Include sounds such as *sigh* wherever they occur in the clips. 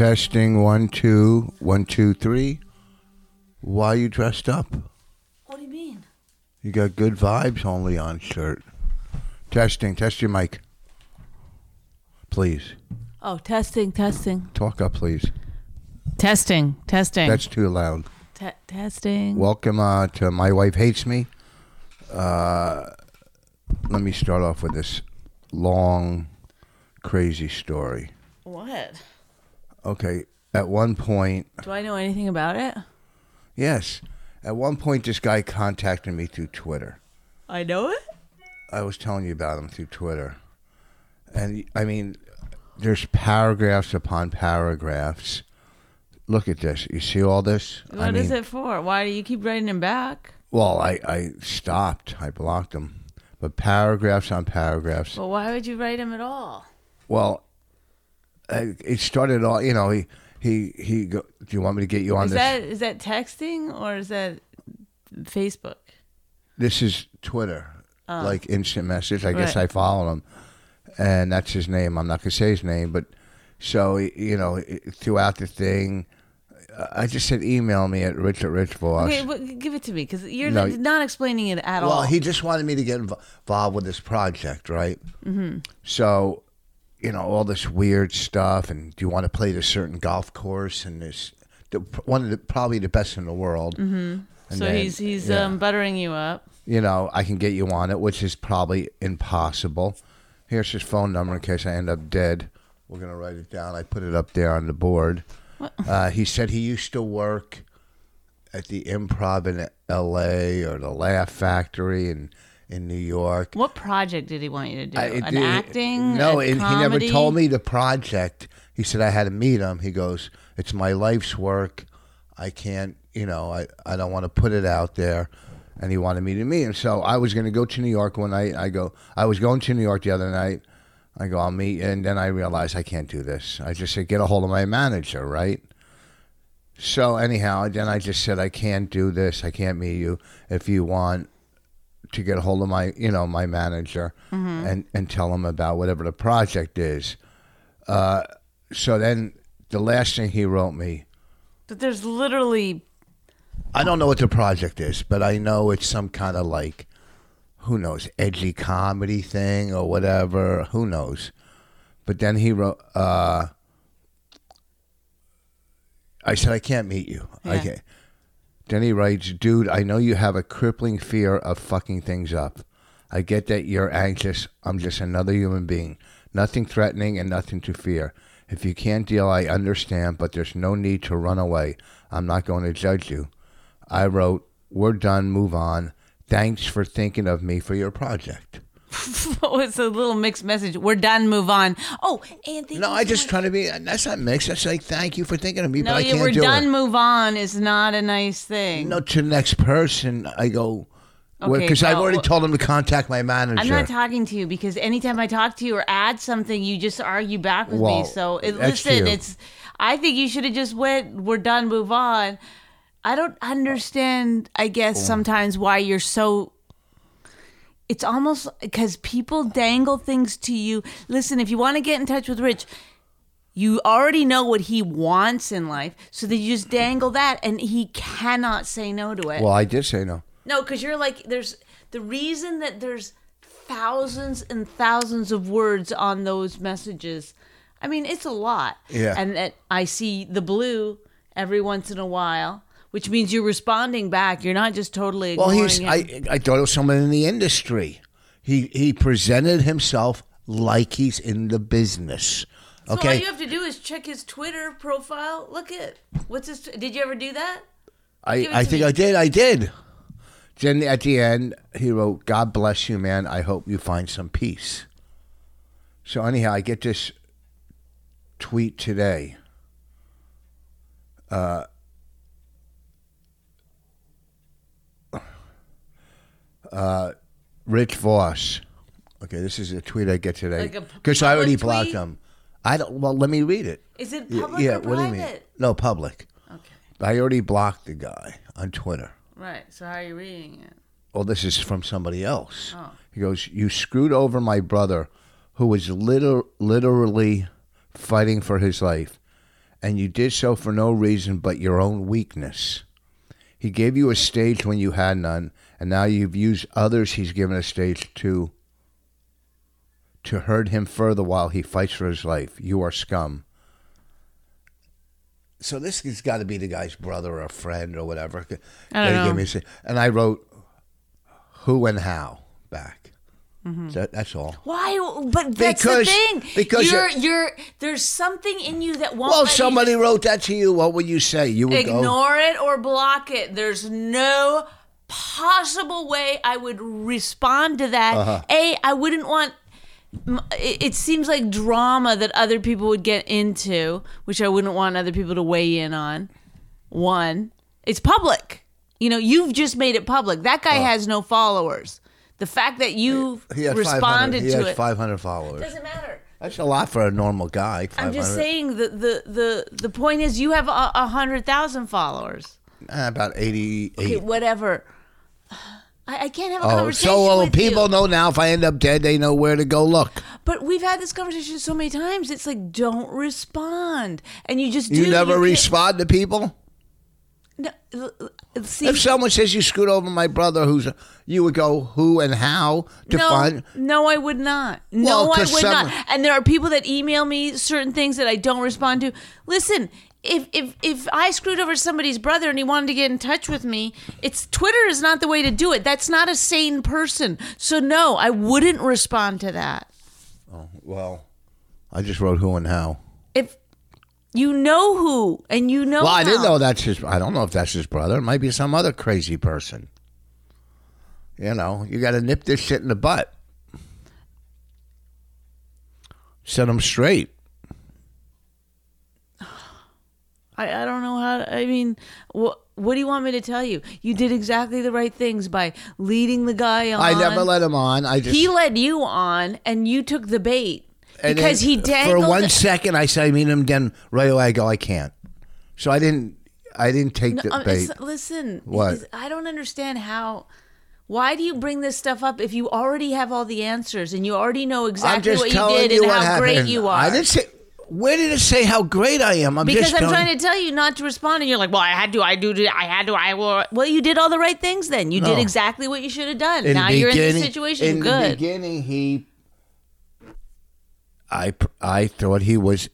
Testing one, two, one, two, three. Why are you dressed up? What do you mean? You got good vibes only on shirt. Testing, test your mic. Please. Oh, testing, testing, Talk up, please. testing, testing, That's too loud. Te- testing. Welcome uh, to My Wife Hates Me. Uh, let me start off with this long, crazy story. what? Okay, at one point, Do I know anything about it? yes, at one point, this guy contacted me through Twitter. I know it. I was telling you about him through Twitter. And I mean, there's paragraphs upon paragraphs. Look at this. You see all this? What I is mean, it for? Why do you keep writing him back? Well, I, I stopped. I blocked him. But paragraphs on paragraphs. Well, why would you write him at all? Well, I- Uh, it started all, you know, he, he, he, go, do you want me to get you on this? Is this? that is that texting or is that Facebook? this is Twitter, ah. like instant message. I guess I follow him, and that's his name. I'm not gonna say his name, but so you know, throughout the thing, uh, I just said email me at Rich at Rich Voss. Okay, well, give it to me because you're No. not explaining it at well, all. he just wanted me to get inv- involved with this project, right? Mm-hmm. So, you know, all this weird stuff, and do you want to play this certain golf course? And this the, one of the probably the best in the world. Mm-hmm. so he's he's um, buttering you up. you know, I can get you on it, which is probably impossible. Here's his phone number in case I end up dead. We're gonna write it down. I put it up there on the board. Uh, he said he used to work at the Improv in L.A. or the Laugh Factory in in New York. What project did he want you to do? I- An did- acting? No, and he never told me the project. He said I had to meet him. He goes, "It's my life's work. I can't, you know, I, I don't want to put it out there." And he wanted me to meet him. So I was going to go to New York one night. I go, I was going to New York the other night. I go, I'll meet, and then I realized I can't do this. I just said, get a hold of my manager, right? So anyhow, then I just said, I can't do this. I can't meet you. If you want to get a hold of my, you know, my manager and, and tell him about whatever the project is. Uh, so then the last thing he wrote me, But there's literally I don't know what the project is, but I know it's some kind of like, who knows, edgy comedy thing or whatever. Who knows? But then he wrote, uh, I said, I can't meet you. Yeah. Okay. Then he writes, dude, I know you have a crippling fear of fucking things up. I get that you're anxious. I'm just another human being. Nothing threatening and nothing to fear. If you can't deal, I understand, but there's no need to run away. I'm not going to judge you. I wrote, We're done, move on. Thanks for thinking of me for your project. Oh, it's a little mixed message. We're done. Move on. Oh, Anthony. No, I just try to be, uh, that's not mixed. That's like, thank you for thinking of me, no. but I Yeah, can't we're do done. it. Move on is not a nice thing. No, to the next person, I go, Okay, because I've already told him to contact my manager. I'm not talking to you because anytime I talk to you or add something, you just argue back with Well, me. So uh, it, listen, it's. I think you should have just went. We're done. Move on. I don't understand. I guess oh. sometimes why you're so. It's almost because people dangle things to you. Listen, if you want to get in touch with Rich, you already know what he wants in life, so that you just dangle that, and he cannot say no to it. well, I did say no. No, because you're like, there's the reason that there's thousands and thousands of words on those messages. I mean, it's a lot. Yeah. And that I see the blue every once in a while, which means you're responding back. You're not just totally Well, he's. him. I I thought it was someone in the industry. He he presented himself like he's in the business. So all you have to do is check his Twitter profile. Look at what's his. Did you ever do that? I, I think me. I did. I did. Then at the end, he wrote, God bless you, man. I hope you find some peace. So, anyhow, I get this tweet today. Uh, uh, Rich Voss. Okay, this is a tweet I get today. Like a Because I already public blocked tweet? him. I don't. Well, let me read it. Is it Y- public yeah, or what do you mean? private? No, public. Okay. I already blocked the guy on Twitter. Right. So how are you reading it? well, this is from somebody else. Oh. He goes, You screwed over my brother who was liter- literally fighting for his life, and you did so for no reason but your own weakness. He gave you a stage when you had none, and now you've used others he's given a stage to to hurt him further while he fights for his life. You are scum. So this has got to be the guy's brother or friend or whatever. I don't know. me a and I wrote who and how back. Mm-hmm. So that's all. Why? But that's Because- the thing. because you're, you're- you're there's something in you that won't. Well, let you somebody wrote that to you. What would you say? You would go. ignore it or block it. There's no possible way I would respond to that. Uh-huh. A, I wouldn't want. It it seems like drama that other people would get into, which I wouldn't want other people to weigh in on. One, it's public. You know, you've just made it public. That guy has no followers. The fact that you. He 500 responded He to has it 500 followers. doesn't matter. That's a lot for a normal guy. I'm just saying the the the the point is you have a, a hundred thousand followers. Eh, about 88. Okay, whatever. I, I can't have a oh, conversation so well, with people you. know now if I end up dead, they know where to go look. But we've had this conversation so many times. It's like don't respond, and you just do. You never can't- respond to people? No, l- l- see, If someone says you screwed over my brother, who's you would go who and how to no, find. no, I would not. No, Well, I 'cause would some- not. And there are people that email me certain things that I don't respond to. Listen, if if if I screwed over somebody's brother and he wanted to get in touch with me, it's Twitter is not the way to do it. That's not a sane person. So no, I wouldn't respond to that. Oh Well, I just wrote who and how. If you know who and you know Well, I didn't know that's his. I don't know if that's his brother. It might be some other crazy person. You know, you got to nip this shit in the butt. Set him straight. I, I don't know how. To, I mean, what what do you want me to tell you? You did exactly the right things by leading the guy on. I never let him on. I just He led you on, and you took the bait and because he dangled. for one second. I said I meet him. Then right away I go I can't. So I didn't. I didn't take No, the um, bait. listen, What? I don't understand how. Why do you bring this stuff up if you already have all the answers and you already know exactly what you did you and what how great you are? I didn't say. Where did it say how great I am? I'm because I'm telling- trying to tell you not to respond, and you're like, "Well, I had to, I do, I had to, I will." Well, you did all the right things. Then you did exactly what you should have done. In now you're in this situation. In the Good. beginning, he, I, I thought he was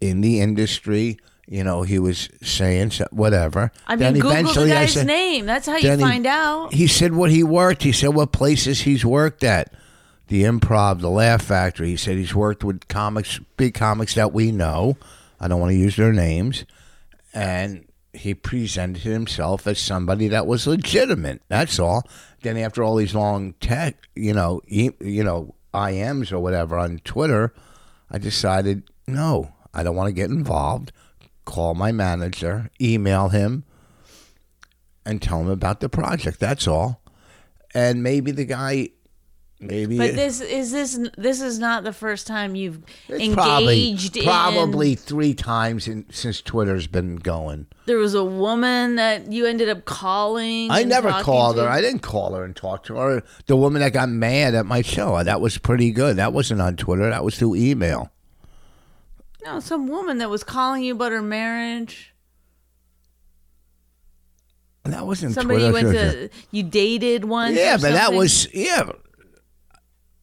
in the industry. You know, he was saying so- whatever. I mean, Then Google the guy's said- name. That's how you then he- find out. He said what he worked. He said what places he's worked at. The Improv, the Laugh Factory. He said he's worked with comics, big comics that we know. I don't want to use their names. And he presented himself as somebody that was legitimate. That's all. Then after all these long tech, you know, e- you know, IMs or whatever on Twitter, I decided no, I don't want to get involved. Call my manager, email him, and tell him about the project. That's all. And maybe the guy, maybe But this is this this is not the first time you've it's probably engaged in. probably three times in, since Twitter's been going. There was a woman that you ended up calling. I never called to. her. I didn't call her and talk to her. The woman that got mad at my show, that was pretty good. That wasn't on Twitter. That was through email. No, some woman that was calling you about her marriage. That wasn't Somebody you Twitter. went to you dated once. Yeah, but that was yeah.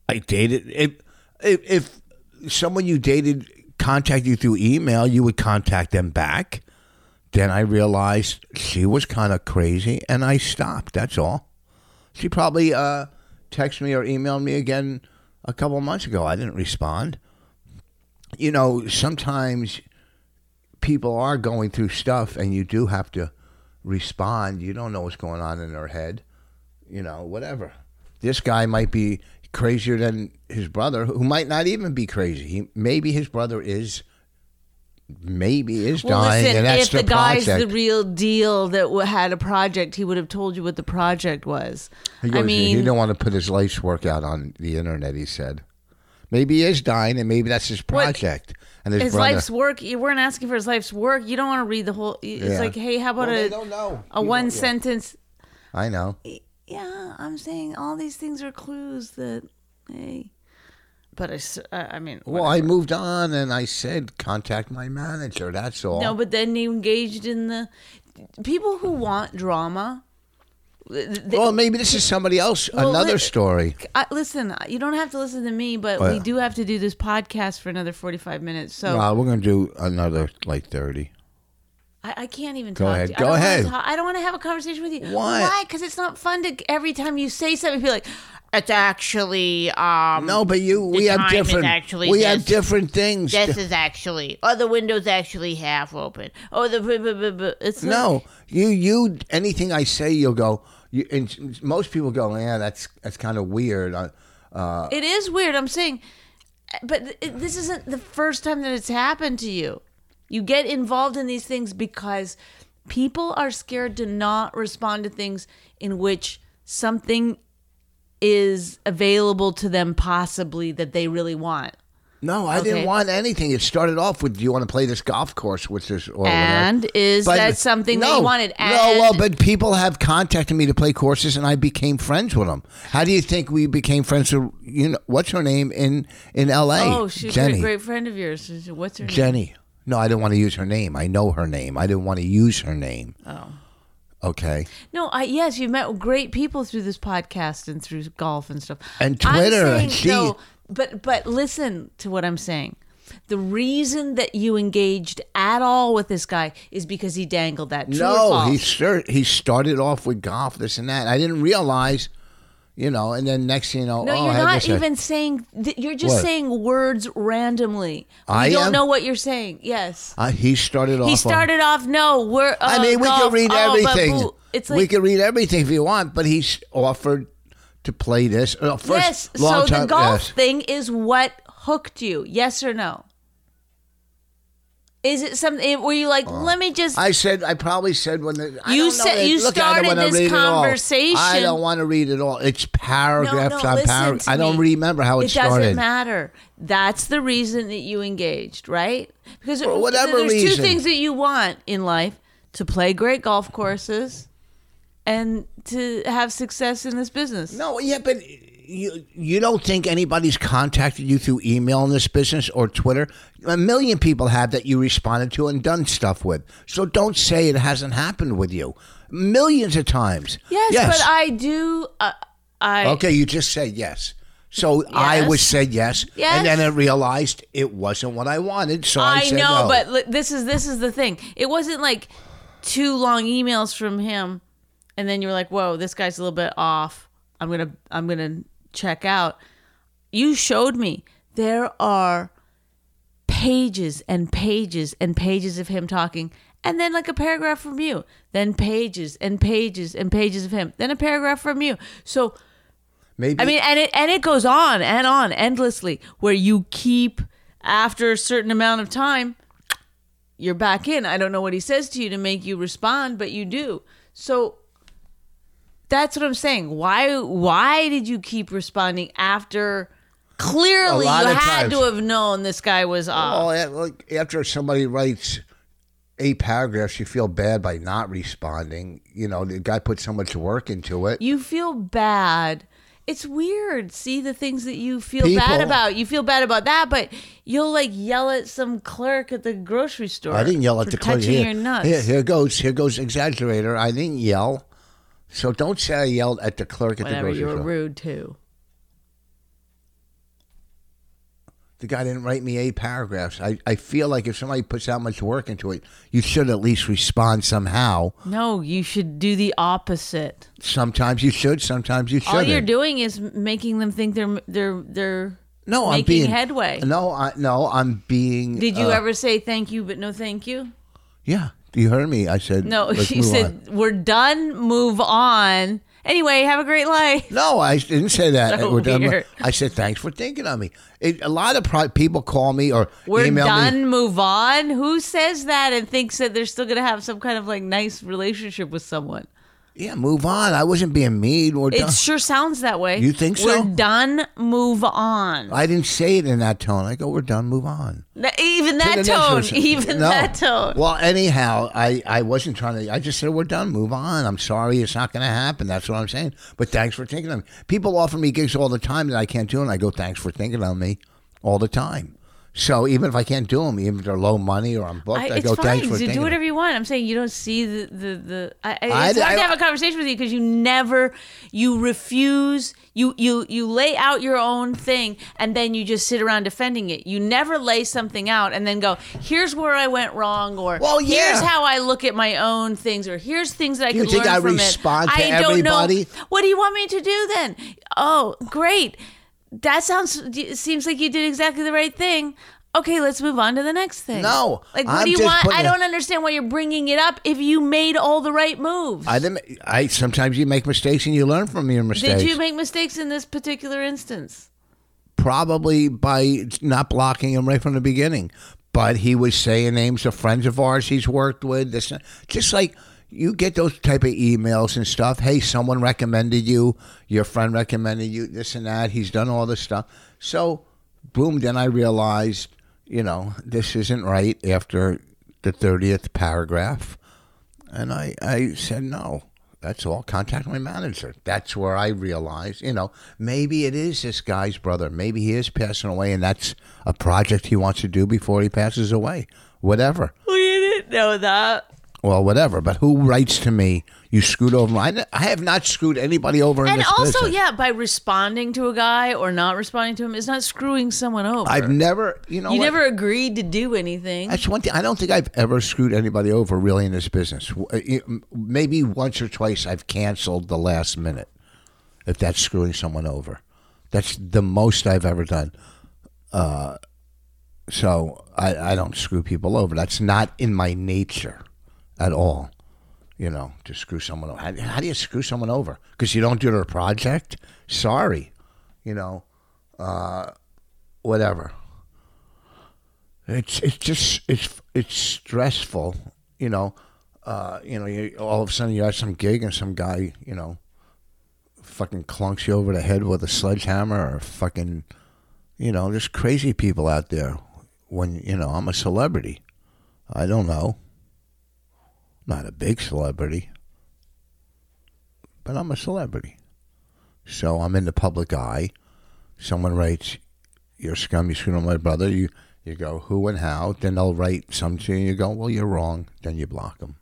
I dated if, if someone you dated contacted you through email, you would contact them back. Then I realized she was kind of crazy, and I stopped. That's all. She probably uh, texted me or emailed me again a couple months ago. I didn't respond. You know, sometimes people are going through stuff and you do have to respond. You don't know what's going on in their head. You know, whatever. This guy might be crazier than his brother, who might not even be crazy. He, maybe his brother is, maybe is Well, dying, listen, and that's if the, the, guy's the real deal that w- had a project, he would have told you what the project was. He goes, I mean, he didn't want to put his life's work out on the internet. He said, maybe he is dying, and maybe that's his project. and his, his life's work. You weren't asking for his life's work. You don't want to read the whole. It's Yeah. like, hey, how about Well, a a one yeah. sentence? I know. Yeah, I'm saying all these things are clues that, hey. But I, I mean, Well, I moved on, and I said, contact my manager. That's all. no, but then you engaged in the people who want drama. th- th- well, maybe this is somebody else. Well, another li- story. I, listen, you don't have to listen to me, but we do have to do this podcast for another 45 minutes. So Uh, we're gonna do another like thirty. I, I can't even Go talk ahead. to you. Go I ahead. Talk, I don't want to have a conversation with you. Why? Why? Because it's not fun to every time you say something, be like, it's actually um. No, but you. We have different. actually we have different things. This is actually, oh, the window's actually half open. Oh, the blah, blah, blah, it's like- No, you you anything I say, you'll go. You, and most people go, yeah, that's that's kind of weird. Uh, uh, It is weird. I'm saying, but th- this isn't the first time that it's happened to you. You get involved in these things because people are scared to not respond to things in which something is available to them, possibly that they really want. no, I Okay. didn't want anything. It started off with, do you want to play this golf course with this? Or whatever. And is But- that something that no, you wanted? no, well, but people have contacted me to play courses, and I became friends with them. How do you think we became friends? With, you know, what's her name in in L.A.? oh, she's a Jenny. great, great friend of yours. What's her name? Jenny. No, I didn't want to use her name. I know her name. I didn't want to use her name. Oh. Okay. No, I yes, you've met great people through this podcast and through golf and stuff. And Twitter, saying, and she- no, but but listen to what I'm saying. The reason that you engaged at all with this guy is because he dangled that. True No, he start, he started off with golf, this and that. I didn't realize, you know, and then next thing you know, No, oh, you're not uh, even saying. Th- you're just What? saying words randomly. You I don't am? know what you're saying. Yes. uh, he started off. He on- started off. No, we're. Uh, I mean, we golf, could read oh, everything. It's we can read everything if you want, but he's offered to play this. Uh, first, yes. So the golf yes. thing is what hooked you. Yes or no? Is it something eh, Were you like? Oh. let me just. I said, I probably said when the I You don't know said- that- you look at it when started this read it all. conversation- I don't want to read it all. It's paragraphs no, on listen paragraphs. to I don't me. remember how it, started. it started. doesn't matter. That's the reason that you engaged, right? Because For whatever there's reason. two things that you want in life: to play great golf courses, and to have success in this business. No, yeah, but you you don't think anybody's contacted you through email in this business or Twitter? A million people have that you responded to and done stuff with. So don't say it hasn't happened with you. Millions of times. Yes, but I do. Uh, I Okay, you just said yes. So I was said yes, Yes. and then I realized it wasn't what I wanted. So I, I know, no. but this is this is the thing. It wasn't like two long emails from him, and then you were like, "Whoa, this guy's a little bit off. I'm gonna I'm gonna check out." You showed me there are pages and pages and pages of him talking, and then like a paragraph from you, then pages and pages and pages of him, then a paragraph from you. So maybe I mean, and it and it goes on and on endlessly, where you keep after a certain amount of time, you're back in. I don't know what he says to you to make you respond, but you do. So that's what I'm saying. Why why did you keep responding after clearly you had times. to have known this guy was off? Yeah, like after somebody writes eight paragraphs, you feel bad by not responding. You know, the guy put so much work into it. You feel bad. It's weird. See the things that you feel People- bad about. You feel bad about that, but you'll like yell at some clerk at the grocery store. I didn't yell at the clerk. touching Here, your nuts. here, here goes, here goes exaggerator. I didn't yell. So don't say I yelled at the clerk at the Whatever. grocery You were store. rude too. the guy didn't write me eight paragraphs. I, I feel like if somebody puts that much work into it, you should at least respond somehow. No, you should do the opposite. Sometimes you should, sometimes you shouldn't. All you're doing is making them think they're they're they're no, I'm making being headway. No, I, no, I'm being. Did you uh, ever say thank you but no thank you? Yeah, you heard me. I said No, *laughs* move said on. we're done, move on. Anyway, have a great life. No, I didn't say that. *laughs* So weird. I said thanks for thinking of me. It, a lot of pri- people call me or We're email done, me. move on. Who says that and thinks that they're still going to have some kind of like nice relationship with someone? Yeah, move on. I wasn't being mean. We're It done. sure sounds that way. You think so? We're done, move on. I didn't say it in that tone. I go, we're done. Move on. Th- even To that next tone, person. even No. that tone. Well, anyhow, I, I wasn't trying to. I just said we're done. Move on. I'm sorry, it's not going to happen. That's what I'm saying. But thanks for thinking of me. People offer me gigs all the time that I can't do, and I go, thanks for thinking of me, all the time. So even if I can't do them, even if they're low money or I'm booked, I, I, go, fine. thanks for thinking. do whatever you want. I'm saying you don't see the the the. I, I, I- it's hard I- to have a conversation with you because you never you refuse you you you lay out your own thing and then you just sit around defending it. You never lay something out and then go, "Here's where I went wrong," or Well, "Here's how I look at my own things," or "Here's things that I You could think learn I from respond it." to I don't everybody? know. What do you want me to do then? Oh, great. That sounds seems like you did exactly the right thing. Okay, let's move on to the next thing. No, like what I'm do you just want? putting I a- don't understand why you're bringing it up if you made all the right moves. I didn't. I sometimes you make mistakes and you learn from your mistakes. Did you make mistakes in this particular instance? Probably by not blocking him right from the beginning. But he was saying names of friends of ours he's worked with. This, just like you get those type of emails and stuff. Hey, someone recommended you. Your friend recommended you. This and that. He's done all this stuff. So, boom. Then I realized, you know, this isn't right after the thirtieth paragraph. And I, I said, no, that's all. Contact my manager. That's where I realized, you know, maybe it is this guy's brother. Maybe he is passing away and that's a project he wants to do before he passes away. Whatever. We didn't know that. Well, whatever. But who writes to me, you screwed over me? I, I have not screwed anybody over in And also, business. yeah, by responding to a guy or not responding to him is not screwing someone over. I've never, you know you what? never agreed to do anything. That's one thing. I don't think I've ever screwed anybody over really in this business. Uh, Maybe once or twice I've canceled the last minute, if that's screwing someone over. That's the most I've ever done. Uh, so I, I don't screw people over. That's not in my nature at all. You know, to screw someone over. How, how do you screw someone over? Because you don't do their project? Sorry. You know, uh, whatever. It's it's just it's it's stressful, you know. Uh, you know, you, all of a sudden you're at some gig and some guy, you know, fucking clunks you over the head with a sledgehammer or fucking, you know, there's crazy people out there. When you know I'm a celebrity, I don't know. Not a big celebrity, but I'm a celebrity. So I'm in the public eye. Someone writes, "You're scum. You screwed on my brother." You you go who and how. Then they'll write something. And you go, "Well, you're wrong." Then you block them.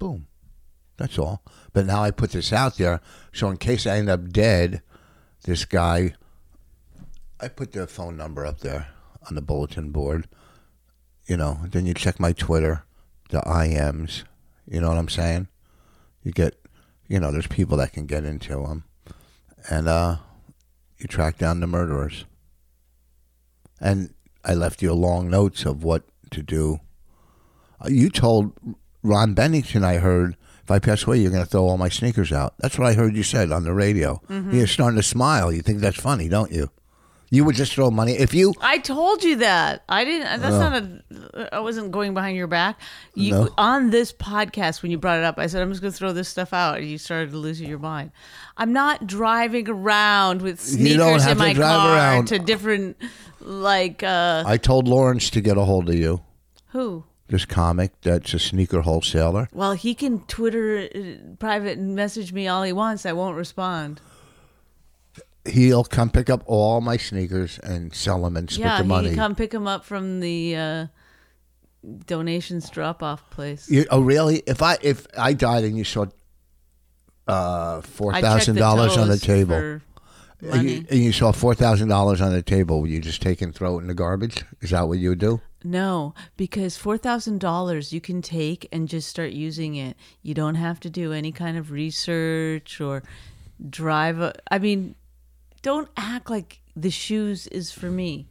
Boom. That's all. But now I put this out there, so in case I end up dead, this guy. I put the phone number up there on the bulletin board. You know, then you check my Twitter, the IMs. You know what I'm saying? You get, you know, there's people that can get into them, and uh, you track down the murderers. And I left you long notes of what to do. Uh, You told Ron Bennington, I heard, if I pass away, you're going to throw all my sneakers out. That's what I heard you said on the radio. You're starting to smile. You think that's funny, don't you? You would just throw money. If you, I told you that. I didn't. That's not a. I wasn't going behind your back. You No. on this podcast when you brought it up. I said I'm just going to throw this stuff out, and you started losing your mind. I'm not driving around with You sneakers don't have in to my drive car around. to different, like uh I told Lawrence to get a hold of you, who. this comic that's a sneaker wholesaler. Well, he can Twitter uh, private and message me all he wants. I won't respond. He'll come pick up all my sneakers and sell them and split yeah, the he money. can come pick them up from the uh, donations drop off place. You, oh, really? If I if I died and you saw uh, four thousand dollars on the table, And you, and you saw four thousand dollars on the table. Would you just take and throw it in the garbage? Is that what you would do? No, because four thousand dollars you can take and just start using it. You don't have to do any kind of research or drive. A, I mean, don't act like the shoes is for me.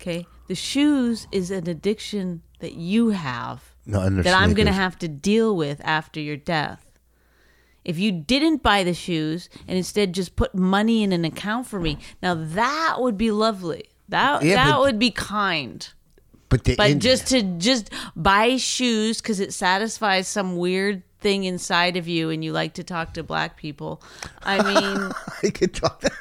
Okay, the shoes is an addiction that you have No, that I'm going to have to deal with after your death. If you didn't buy the shoes and instead just put money in an account for me, now that would be lovely. That Yeah, that but- would be kind. But, But just to just buy shoes because it satisfies some weird thing inside of you, and you like to talk to black people. I mean, *laughs* I could talk. *laughs*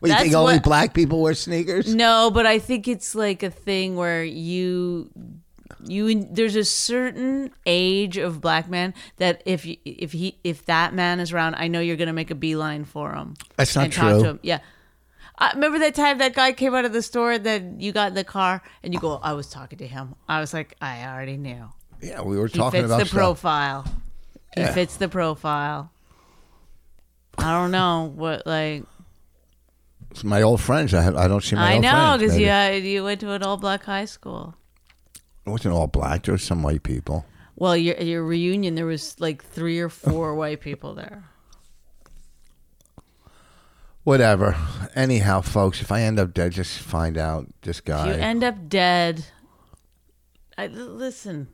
What, you think only what- black people wear sneakers? no, but I think it's like a thing where you you there's a certain age of black man that if you, if he if that man is around, I know you're gonna make a beeline for him. That's not and talk true. to him. Yeah. I remember that time that guy came out of the store that you got in the car and you go, I was talking to him. I was like, I already knew. Yeah, we were He talking fits about the stuff. profile. He Yeah. fits the profile. I don't know what like It's my old friends. I, have, I don't see my I old know friends. because you uh, you went to an all black high school. It wasn't all black. There was some white people. Well, your your reunion there was like three or four *laughs* white people there. Whatever. Anyhow, folks, if I end up dead, just find out this guy. If you end up dead, I, listen.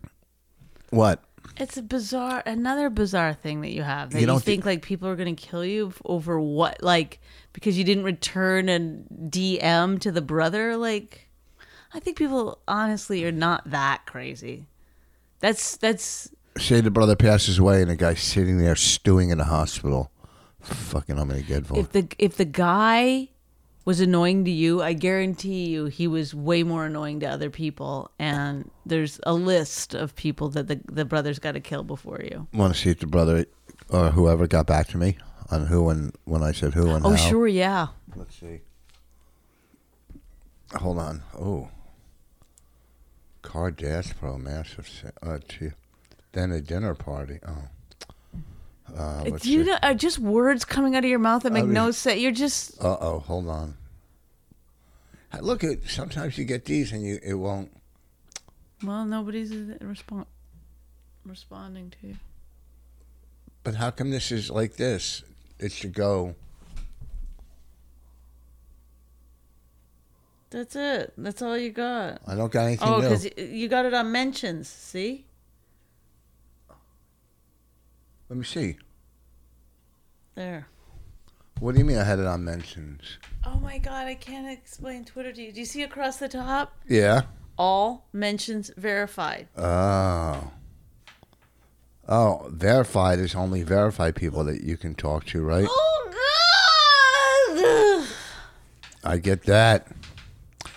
What? It's a bizarre, another bizarre thing that you have that You you, think like people are going to kill you over what, like because you didn't return a DM to the brother. Like, I think people honestly are not that crazy. That's that's Say the brother passes away and the guy's sitting there stewing in the hospital. Fucking, I'm gonna get for. if the if the guy was annoying to you, I guarantee you he was way more annoying to other people. And there's a list of people that the the brother's got to kill before you. Want to see if the brother or whoever got back to me on who and when I said who and Oh, how. sure, yeah. Let's see. Hold on. Oh. Car Dash Pro massive. Uh, gee. Then a dinner party. Oh. Uh, let's Do you know, are just words coming out of your mouth that make mean- no sense. You're just Uh oh. Hold on. Uh, Look at sometimes you get these and you it won't. well, nobody's respond responding to you. But how come this is like this? It should go. That's it. That's all you got. I don't got anything Oh, because you got it on mentions. See? Let me see. There. What do you mean I had it on mentions? Oh my god, I can't explain Twitter to you. Do you see across the top? Yeah. All mentions verified. Oh. Oh, verified is only verified people that you can talk to, right? Oh god! I get that.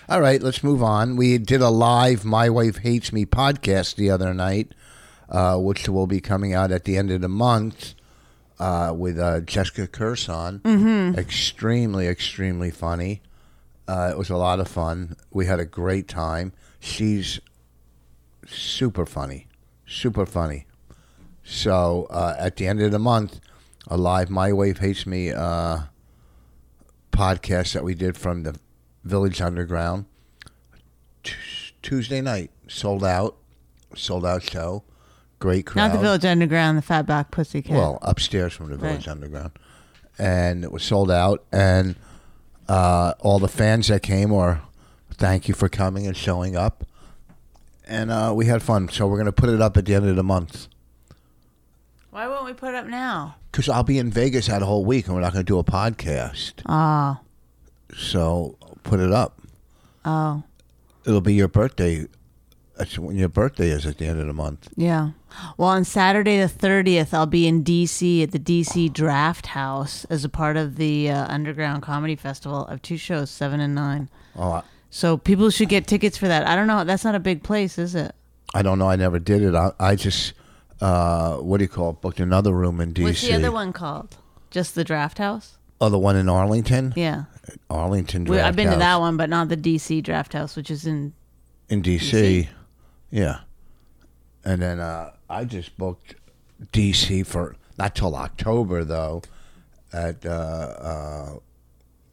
All right, let's move on. We did a live My Wife Hates Me podcast the other night, uh, which will be coming out at the end of the month uh, with uh, Jessica Kirson. Mm-hmm. Extremely, extremely funny. Uh, it was a lot of fun. We had a great time. She's super funny, super funny. So uh, at the end of the month, a live My Wife Hates Me uh, podcast that we did from the Village Underground. T- Tuesday night, sold out, sold out show. Great crowd. Not the Village Underground, the Fat Fatback Pussycat. Well, upstairs from the Village Right. Underground, and it was sold out. And uh, all the fans that came were thank you for coming and showing up. And uh, we had fun. So we're gonna put it up at the end of the month. Why won't we put it up now? Because I'll be in Vegas that whole week, and we're not gonna do a podcast. Oh. So put it up. Oh. It'll be your birthday. When your birthday is at the end of the month. Yeah. Well, on Saturday the 30th, I'll be in D.C. at the D.C. Draft House as a part of the uh, Underground Comedy Festival. I have two shows, 7 and 9. Oh, I, So people should get tickets for that. I don't know. That's not a big place, is it? I don't know. I never did it. I, I just, uh, what do you call it? Booked another room in D.C. What's the other one called? Just the Draft House? Oh, the one in Arlington. Yeah. Arlington. We, I've Draft been to that one, but not the D.C. Draft House, which is in. in D.C. Yeah, and then uh, I just booked D.C. for not till October though, at uh, uh,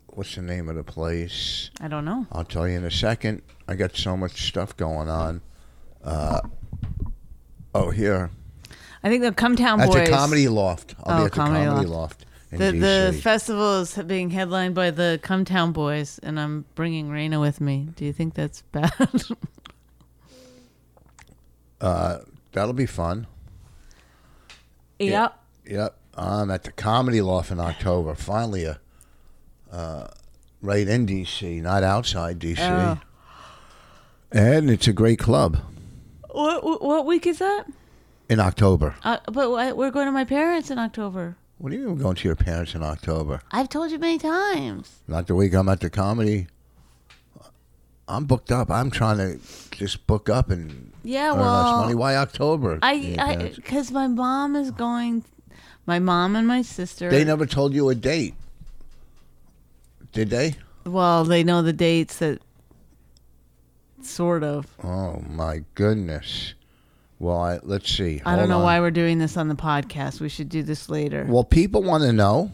what's the name of the place? I don't know. I'll tell you in a second. I got so much stuff going on. Uh, oh, here I think the Come Town at Boys. the Comedy Loft. I'll Oh, be at the Comedy Comedy Loft. Loft. in The, the festival is being headlined by the Come Town Boys, and I'm bringing Raina with me. Do you think that's bad? *laughs* uh, that'll be fun. Yep. Yep, I'm at the Comedy Loft in October. Finally, a uh, right in DC, not outside DC. Oh. And it's a great club What, what what week is that? in October. Uh, but we're going to my parents in October. What do you mean we're going to your parents in October? I've told you many times. Not the week I'm at the comedy. I'm booked up. I'm trying to just book up and Yeah, earn well, less money. Why October? I I because my mom is going. My mom and my sister. they never told you a date, did they? Well, they know the dates that. Sort of. Oh my goodness. Well, I, let's see. I don't know on. why we're doing this on the podcast. We should do this later. Well, people want to know.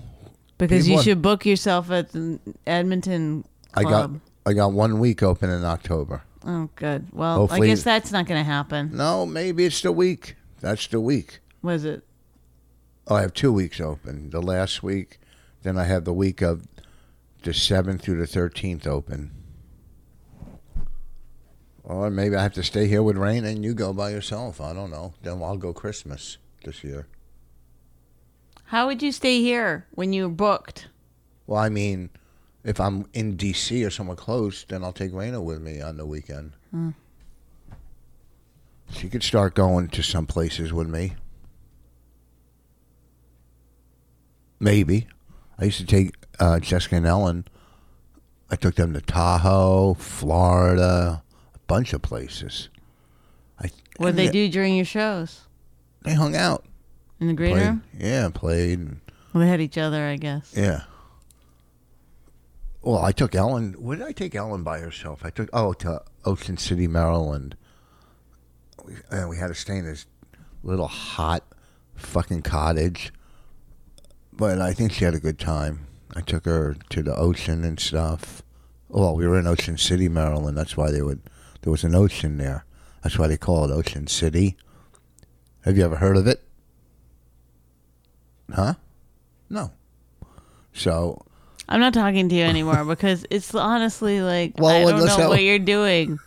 because you people- should book yourself at the Edmonton I got. I got one week open in October. Oh, good. Well, Hopefully- I guess that's not going to happen. No, maybe it's the week. That's the week. Was it? Oh, I have two weeks open. The last week, then I have the week of the seventh through the thirteenth open. Or maybe I have to stay here with Rain and you go by yourself. I don't know. Then I'll go Christmas this year. How would you stay here when you were booked? Well, I mean, if I'm in D.C. or somewhere close, then I'll take Raina with me on the weekend. She could start going to some places with me. Maybe. I used to take uh, Jessica and Ellen. I took them to Tahoe, Florida, a bunch of places. I, What did they do during your shows? They hung out. In the green Played, room? yeah, played. and- Well, they had each other, I guess. Yeah. Well, I took Ellen. Where did I take Ellen by herself? I took oh to Ocean City, Maryland. And we had to stay in this little hot fucking cottage. But I think she had a good time. I took her to the ocean and stuff. Well, we were in Ocean City, Maryland. That's why they would. There was an ocean there. That's why they call it Ocean City. Have you ever heard of it? Huh? No. So I'm not talking to you anymore *laughs* because it's honestly like Well, I don't know have- what you're doing.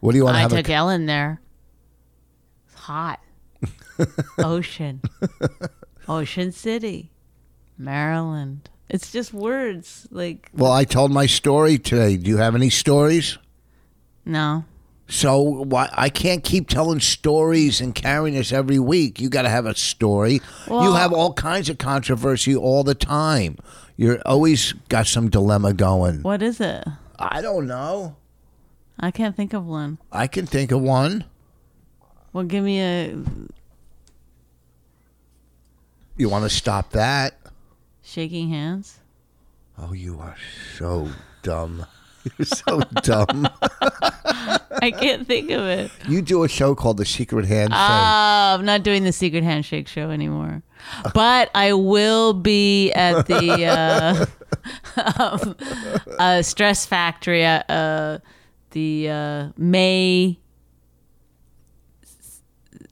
What do you want to I have? I took A, Ellen there. It's hot. *laughs* Ocean. Ocean City. Maryland. It's just words. Like well, I told my story today. Do you have any stories? no. So why I can't keep telling stories and carrying this every week. You got to have a story. you have all kinds of controversy all the time. You're always got some dilemma going. What is it? I don't know. I can't think of one. I can think of one. Well, give me a You want to stop that? shaking hands. Oh, you are so dumb. *laughs* You're so dumb. *laughs* I can't think of it. You do a show called The Secret Handshake. Oh, I'm not doing the secret handshake show anymore. But I will be at the uh, *laughs* um, uh, Stress Factory at uh, the uh, May.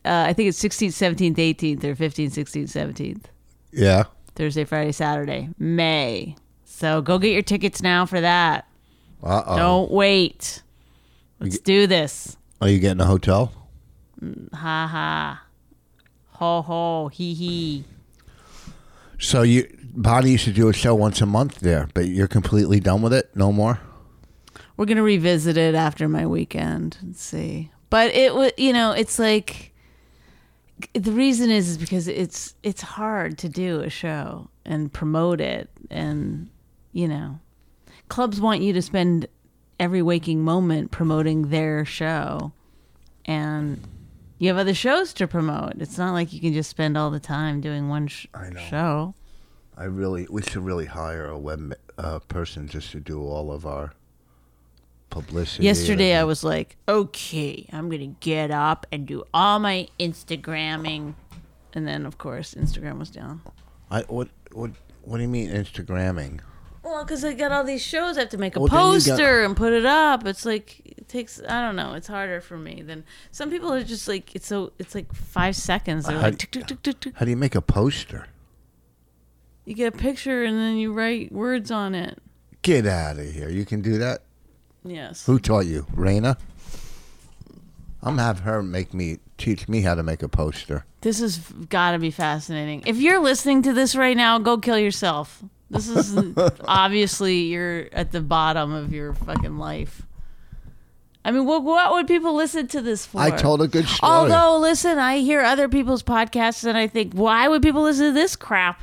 Uh, I think it's 16th, 17th, 18th, or 15th, 16th, 17th. yeah. Thursday, Friday, Saturday. May. So go get your tickets now for that. Uh oh. Don't wait. Let's do this. Are you getting a hotel? Ha ha. Ho ho. Hee hee. So you, Bonnie used to do a show once a month there, but you're completely done with it. No more. We're gonna revisit it after my weekend and see. But it was, you know, it's like the reason is, is because it's it's hard to do a show and promote it, and you know, clubs want you to spend every waking moment promoting their show, and you have other shows to promote. It's not like you can just spend all the time doing one sh- I know. show. I really, we should really hire a web uh, person just to do all of our publicity. Yesterday, I was like, okay, I'm going to get up and do all my Instagramming. And then, of course, Instagram was down. I what what What do you mean Instagramming? Well, because I got all these shows, I have to make a Well, then you got- poster and put it up. It's like it takes. I don't know. It's harder for me than some people are just like it's so. It's like five seconds. They're How like do- tick, tick, tick, tick, tick. How do you make a poster? You get a picture and then you write words on it. Get out of here! You can do that. Yes. Who taught you, Raina? I'm gonna have her make me teach me how to make a poster. This has got to be fascinating. If you're listening to this right now, go kill yourself. This is *laughs* obviously you're at the bottom of your fucking life. I mean, what, what would people listen to this for? I told a good story. Although, listen, I hear other people's podcasts and I think, why would people listen to this crap?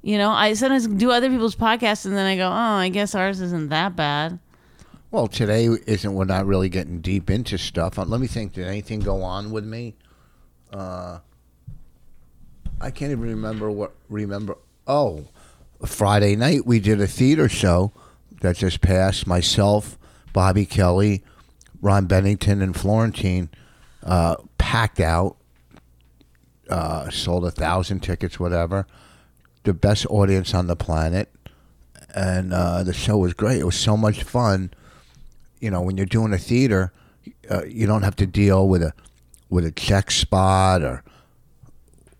You know, I sometimes do other people's podcasts and then I go, oh, I guess ours isn't that bad. Well, today isn't. We're not really getting deep into stuff. Uh, Let me think. Did anything go on with me? Uh, I can't even remember what. Remember? Oh, Friday night we did a theater show that just passed. Myself, Bobby Kelly, Ron Bennington, and Florentine uh, packed out. Uh, sold a thousand tickets, whatever. The best audience on the planet, and uh, the show was great. It was so much fun you know, when you're doing a theater, uh, you don't have to deal with a with a check spot or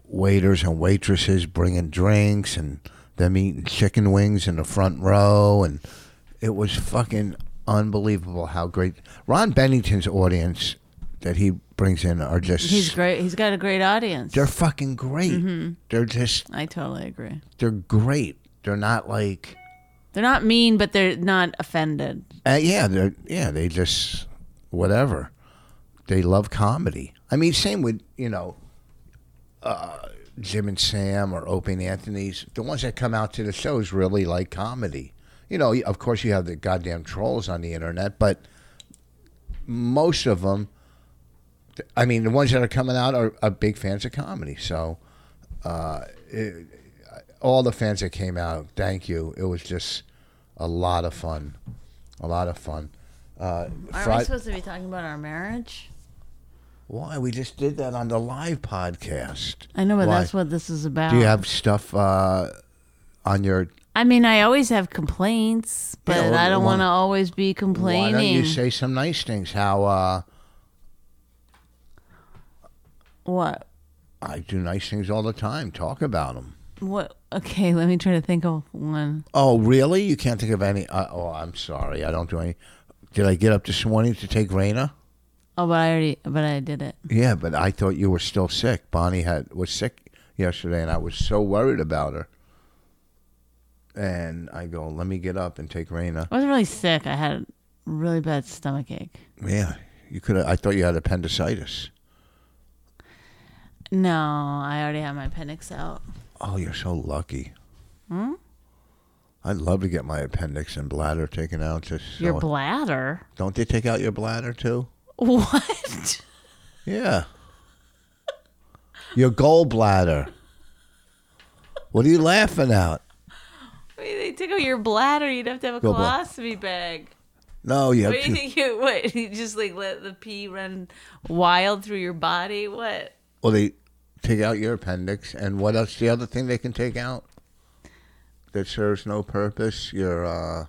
waiters and waitresses bringing drinks and them eating chicken wings in the front row, and it was fucking unbelievable how great Ron Bennington's audience that he brings in are just He's great. He's got a great audience. they're fucking great. They're just I totally agree. they're great. They're not like They're not mean, but they're not offended. Uh, yeah, they yeah, they just whatever. They love comedy. I mean, same with you know, uh, Jim and Sam or Opie and Anthony's. The ones that come out to the shows really like comedy. You know, of course, you have the goddamn trolls on the internet, but most of them, I mean, the ones that are coming out are, are big fans of comedy. So, uh, it, all the fans that came out, thank you. It was just a lot of fun. A lot of fun. Uh, Aren't Fri- we supposed to be talking about our marriage? Why? We just did that on the live podcast. I know, but Why? that's what this is about. Do you have stuff uh, on your. I mean, I always have complaints, but Yeah, well, I don't why- want to always be Why complaining. don't you say some nice things? How uh, what? I do nice things all the time. Talk about them. What? Okay, *laughs* let me try to think of one. Oh, really? You can't think of any? Uh, oh, I'm sorry. I don't do any. Did I get up this morning to take Raina? Oh, but I already, but I did it. Yeah, but I thought you were still sick. Bonnie had was sick yesterday, and I was so worried about her. And I go, let me get up and take Raina. I wasn't really sick. I had a really bad stomach ache. Yeah, you could. I thought you had appendicitis. No, I already have my appendix out. Oh, you're so lucky. Hmm. I'd love to get my appendix and bladder taken out. Just Your bladder? don't they take out your bladder too? What? Yeah. your gallbladder. What are you laughing at? Mean, they took out your bladder. You'd have to have a Go colostomy bag. No, you have What do you to. think? *laughs* You what? You just like let the pee run wild through your body? What? Well, they take out your appendix, and what else? The other thing they can take out that serves no purpose. Your uh,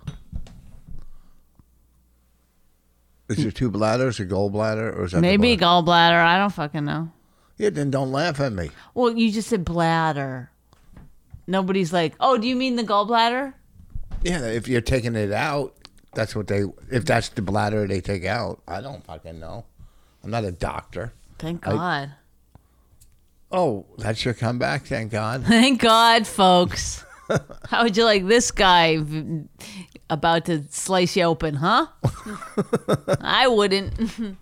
is there two bladders, a gallbladder, or is that Maybe bladder? gallbladder. I don't fucking know. Yeah, then don't laugh at me. Well, you just said bladder. Nobody's like, oh, do you mean the gallbladder? Yeah, if you're taking it out, that's what they. If that's the bladder they take out, I don't fucking know. I'm not a doctor. Thank I- God. Oh, that's your comeback. Thank God. *laughs* Thank God, folks. *laughs* How would you like this guy v- about to slice you open, huh? *laughs* I wouldn't. *laughs*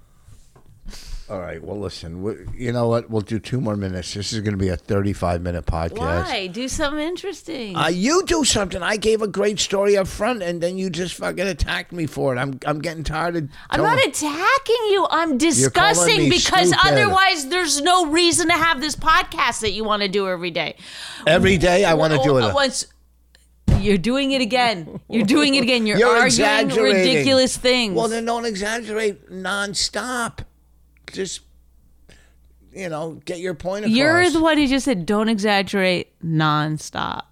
All right. Well, listen. we- You know what? We'll do two more minutes. This is going to be a 35 minute podcast. Why? Do something interesting. Uh, you do something. I gave a great story up front, and then you just fucking attacked me for it. I'm I'm getting tired of. I'm not attacking you. I'm discussing because stupid. otherwise there's no reason to have this podcast that you want to do every day. every day. I want to do it. Once you're doing it again. You're doing it again. You're, *laughs* You're arguing ridiculous things. Well, then don't exaggerate nonstop. Just you know, get your point across. You're the one who just said don't exaggerate nonstop.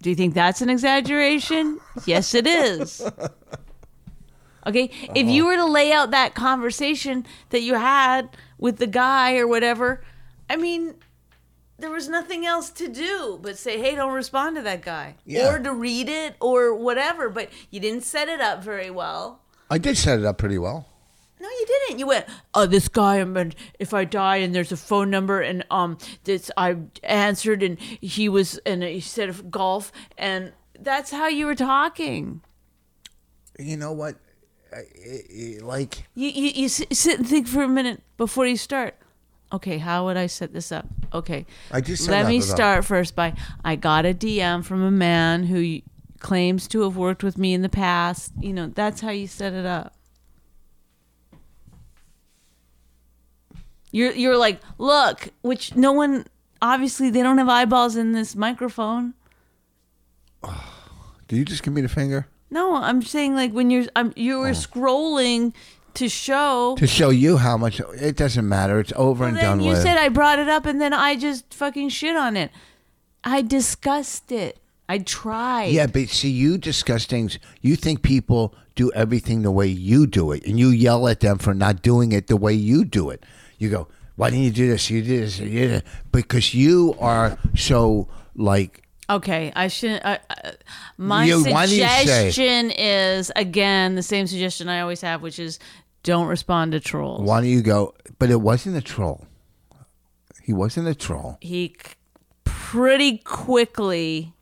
Do you think that's an exaggeration? yes, it is. Okay, if uh-huh. you were to lay out that conversation that you had with the guy or whatever, I mean, there was nothing else to do but say, "Hey, don't respond to that guy," Yeah. or to read it or whatever. But you didn't set it up very well. I did set it up pretty well. No, you didn't. You went, oh, this guy, and if I die, and there's a phone number, and um, this I answered, and he was, and he said of golf, and that's how you were talking. You know what? I, I, like You you, you sit and think for a minute before you start. Okay, how would I set this up? Okay, I just let me start first by I got a DM from a man who claims to have worked with me in the past. You know, that's how you set it up. You're you're like, look, which no one obviously they don't have eyeballs in this microphone. *sighs* Did you just give me the finger No, I'm saying like when you're I'm you Oh. were scrolling to show. to show you how much it doesn't matter? It's over and then done you with. said I brought it up and then I just fucking shit on it. I discussed it. I tried. yeah, but see, you discuss things. You think people do everything the way you do it, and you yell at them for not doing it the way you do it. You go, "Why didn't you do this? You did this." You did it." Because you are so like Okay, I shouldn't. I, my You- why do you say- suggestion is again the same suggestion I always have, which is don't respond to trolls. Why don't you go? But it wasn't a troll. He wasn't a troll. He pretty quickly,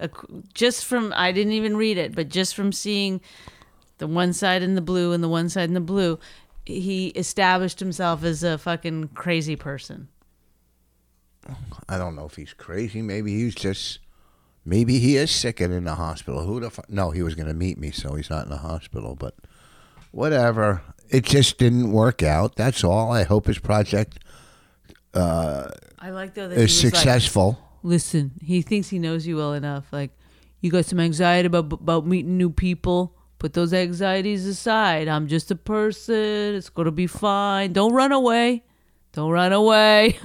uh, just from I didn't even read it, but just from seeing the one side in the blue and the one side in the blue, he established himself as a fucking crazy person. I don't know if he's crazy. Maybe he's just. Maybe he is sick and in the hospital. Who the fuck? No, he was going to meet me, so he's not in the hospital. But whatever. It just didn't work out. That's all. I hope his project uh, I like though that is was like, successful. listen, he thinks he knows you well enough. Like, you got some anxiety about about meeting new people. Put those anxieties aside. I'm just a person. It's gonna be fine. Don't run away. Don't run away.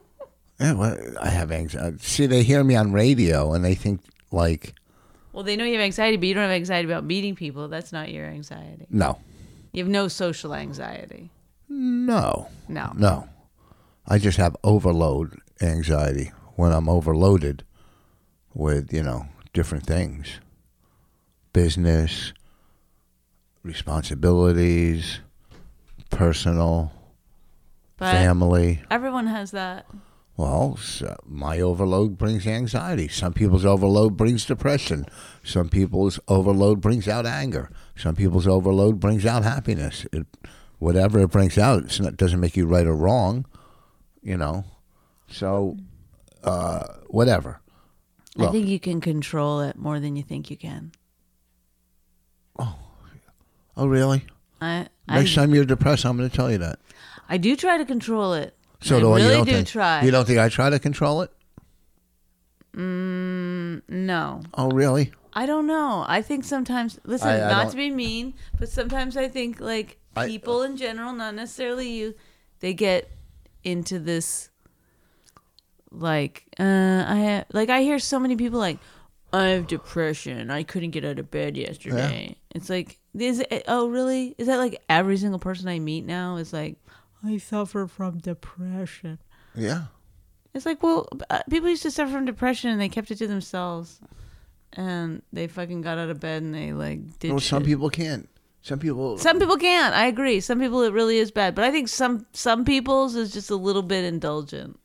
*laughs* yeah, well, I have anxiety. Uh, see, they hear me on radio and they think like, well, they know you have anxiety, but you don't have anxiety about meeting people. That's not your anxiety. no, You have no social anxiety. no, No. no. I just have overload anxiety when I'm overloaded with you know different things, business, responsibilities, personal, But family. everyone has that. Well, so my overload brings anxiety. Some people's overload brings depression. Some people's overload brings out anger. Some people's overload brings out happiness. It, whatever it brings out, it's not, doesn't make you right or wrong, you know. So, uh, whatever. I think you can control it more than you think you can. Oh, really? I I, Next time you're depressed, I'm going to tell you that. I do try to control it. So I do I. really You don't do think, try. You don't think I try to control it? No. Oh, really? I don't know. I think sometimes, listen, I- I not don't- to be mean, but sometimes I think like I- people in general, not necessarily you, they get into this like uh I like I hear so many people like I have depression. I couldn't get out of bed yesterday. It's like is it, oh really? Is that like every single person I meet now is like I suffer from depression. Yeah. It's like, well, uh, people used to suffer from depression and they kept it to themselves, and they fucking got out of bed and they like did. Well, some shit. people can't. Some people. Some people can't. I agree. Some people it really is bad, but I think some some people's is just a little bit indulgent.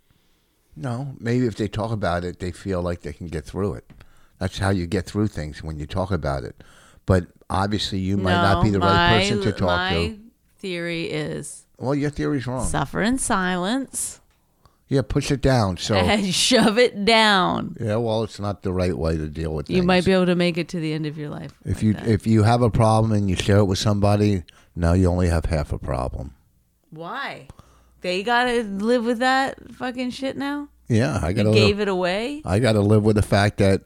No, maybe if they talk about it, they feel like they can get through it. That's how you get through things when you talk about it. But obviously, you might not be the right person to talk my to. theory is Well, your theory's wrong. suffer in silence Yeah, push it down. So *laughs* and shove it down. yeah, well, it's not the right way to deal with things. You might be able to make it to the end of your life. if like you that. if you have a problem and you share it with somebody, now you only have half a problem. why they gotta live with that fucking shit now. Yeah, I You gotta gave live, it away. I gotta live with the fact that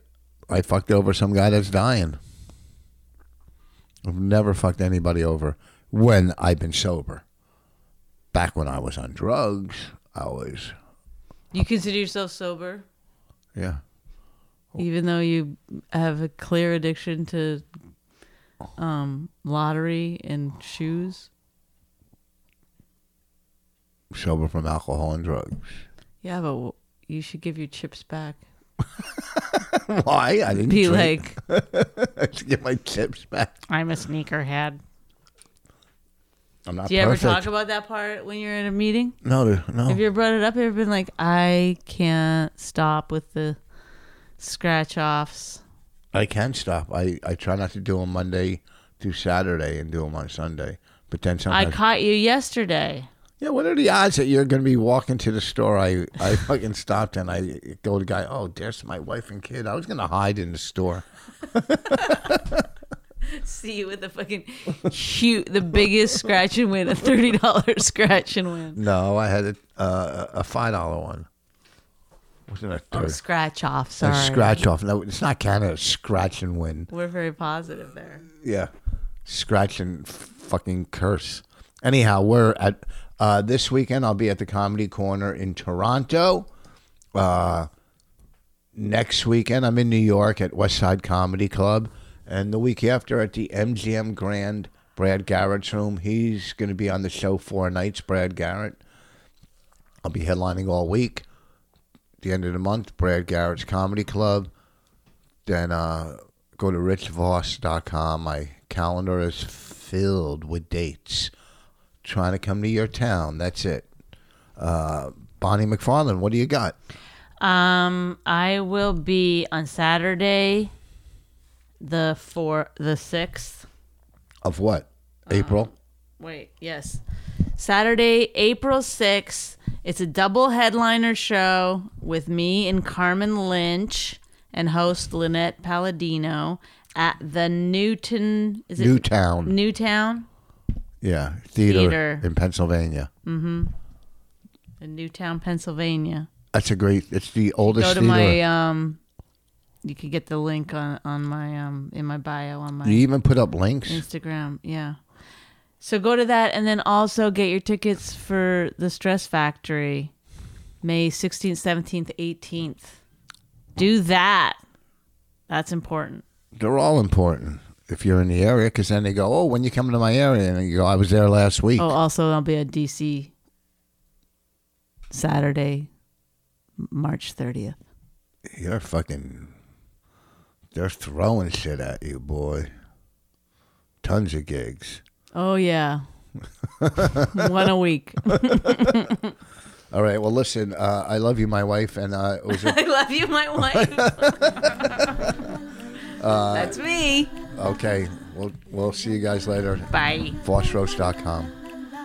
I fucked over some guy that's dying. I've never fucked anybody over when I've been sober. Back when I was on drugs, I was You consider yourself sober? yeah. even though you have a clear addiction to um, lottery and shoes. Sober from alcohol and drugs. Yeah, but you should give your chips back. *laughs* Why? I didn't Be drink. like, *laughs* to get my chips back. I'm a sneakerhead. I'm not Do you ever talk about that part when you're in a meeting? no, there- no. Have you ever brought it up? Have you ever been like, I can't stop with the scratch offs? I can stop. I, I try not to do them Monday through Saturday and do them on Sunday. But then sometimes I caught you yesterday. Yeah. What are the odds that you're going to be walking to the store? I I *laughs* fucking stopped and I go to the guy. Oh, there's my wife and kid. I was going to hide in the store. *laughs* See you with the fucking huge, the biggest scratch and win, a thirty dollars *laughs* scratch and win. No, I had a uh, a five dollar one. Wasn't a Oh, scratch off. a Sorry. scratch off. No, it's not Canada. Scratch and win. We're very positive there. Yeah. Scratch and fucking curse. Anyhow, we're at uh, this weekend. I'll be at the Comedy Corner in Toronto. Uh, next weekend, I'm in New York at West Side Comedy Club, and the week after at the MGM Grand, Brad Garrett's room. He's going to be on the show four nights. Brad Garrett. I'll be headlining all week. At The end of the month, Brad Garrett's Comedy Club. Then uh, go to richvoss.com. My calendar is filled with dates. Trying to come to your town. That's it. Uh, Bonnie McFarlane, what do you got? Um, I will be on Saturday, the four, the sixth. Of what? April? Wait, yes, Saturday, April sixth. It's a double headliner show with me and Carmen Lynch and host Lynette Palladino at the Newton. Is it Newtown. Newtown? Yeah. Theater, Theater. in Pennsylvania. Mm-hmm. In Newtown, Pennsylvania. That's a great, it's the oldest Go to theater. my um. You could get the link on on my um in my bio on my you even put up links? Instagram. Yeah. So go to that and then also get your tickets for the Stress Factory, May 16th, 17th, 18th. Do that. That's important. They're all important if you're in the area because then they go, oh, when you come to my area? And you go, I was there last week. Oh, also, I'll be at DC Saturday, March 30th. You're fucking. They're throwing shit at you, boy. Tons of gigs. Oh, yeah. *laughs* One a week. *laughs* All right. Well, listen. Uh, I love you, my wife, and uh, it was a, *laughs* I love you, my wife. That's me. Okay. We'll we'll see you guys later. Bye. Vossroast.com.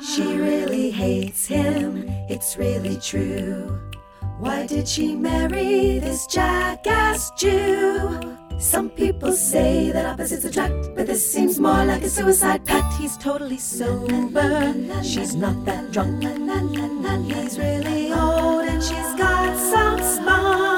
She really hates him, it's really true. Why did she marry this jackass Jew? Some people say that opposites attract, but this seems more like a suicide pact. He's totally sober, she's not that drunk. He's really old and she's got some spunk.